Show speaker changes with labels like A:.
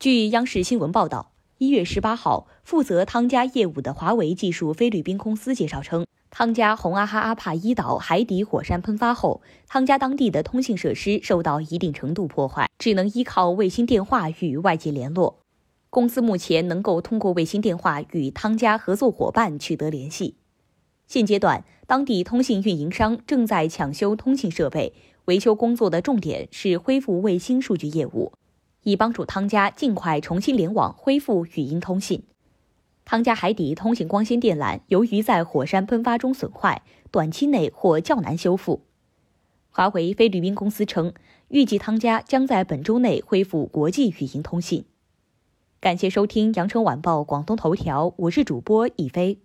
A: 据央视新闻报道，一月十八号，负责汤加业务的华为技术菲律宾公司介绍称，汤加洪阿哈阿帕伊岛海底火山喷发后，汤加当地的通信设施受到一定程度破坏，只能依靠卫星电话与外界联络。公司目前能够通过卫星电话与汤加合作伙伴取得联系。现阶段，当地通信运营商正在抢修通信设备，维修工作的重点是恢复卫星数据业务。以帮助汤加尽快重新联网、恢复语音通信。汤加海底通信光纤电缆由于在火山喷发中损坏，短期内或较难修复。华为菲律宾公司称，预计汤加将在本周内恢复国际语音通信。感谢收听羊城晚报广东头条，我是主播一飞。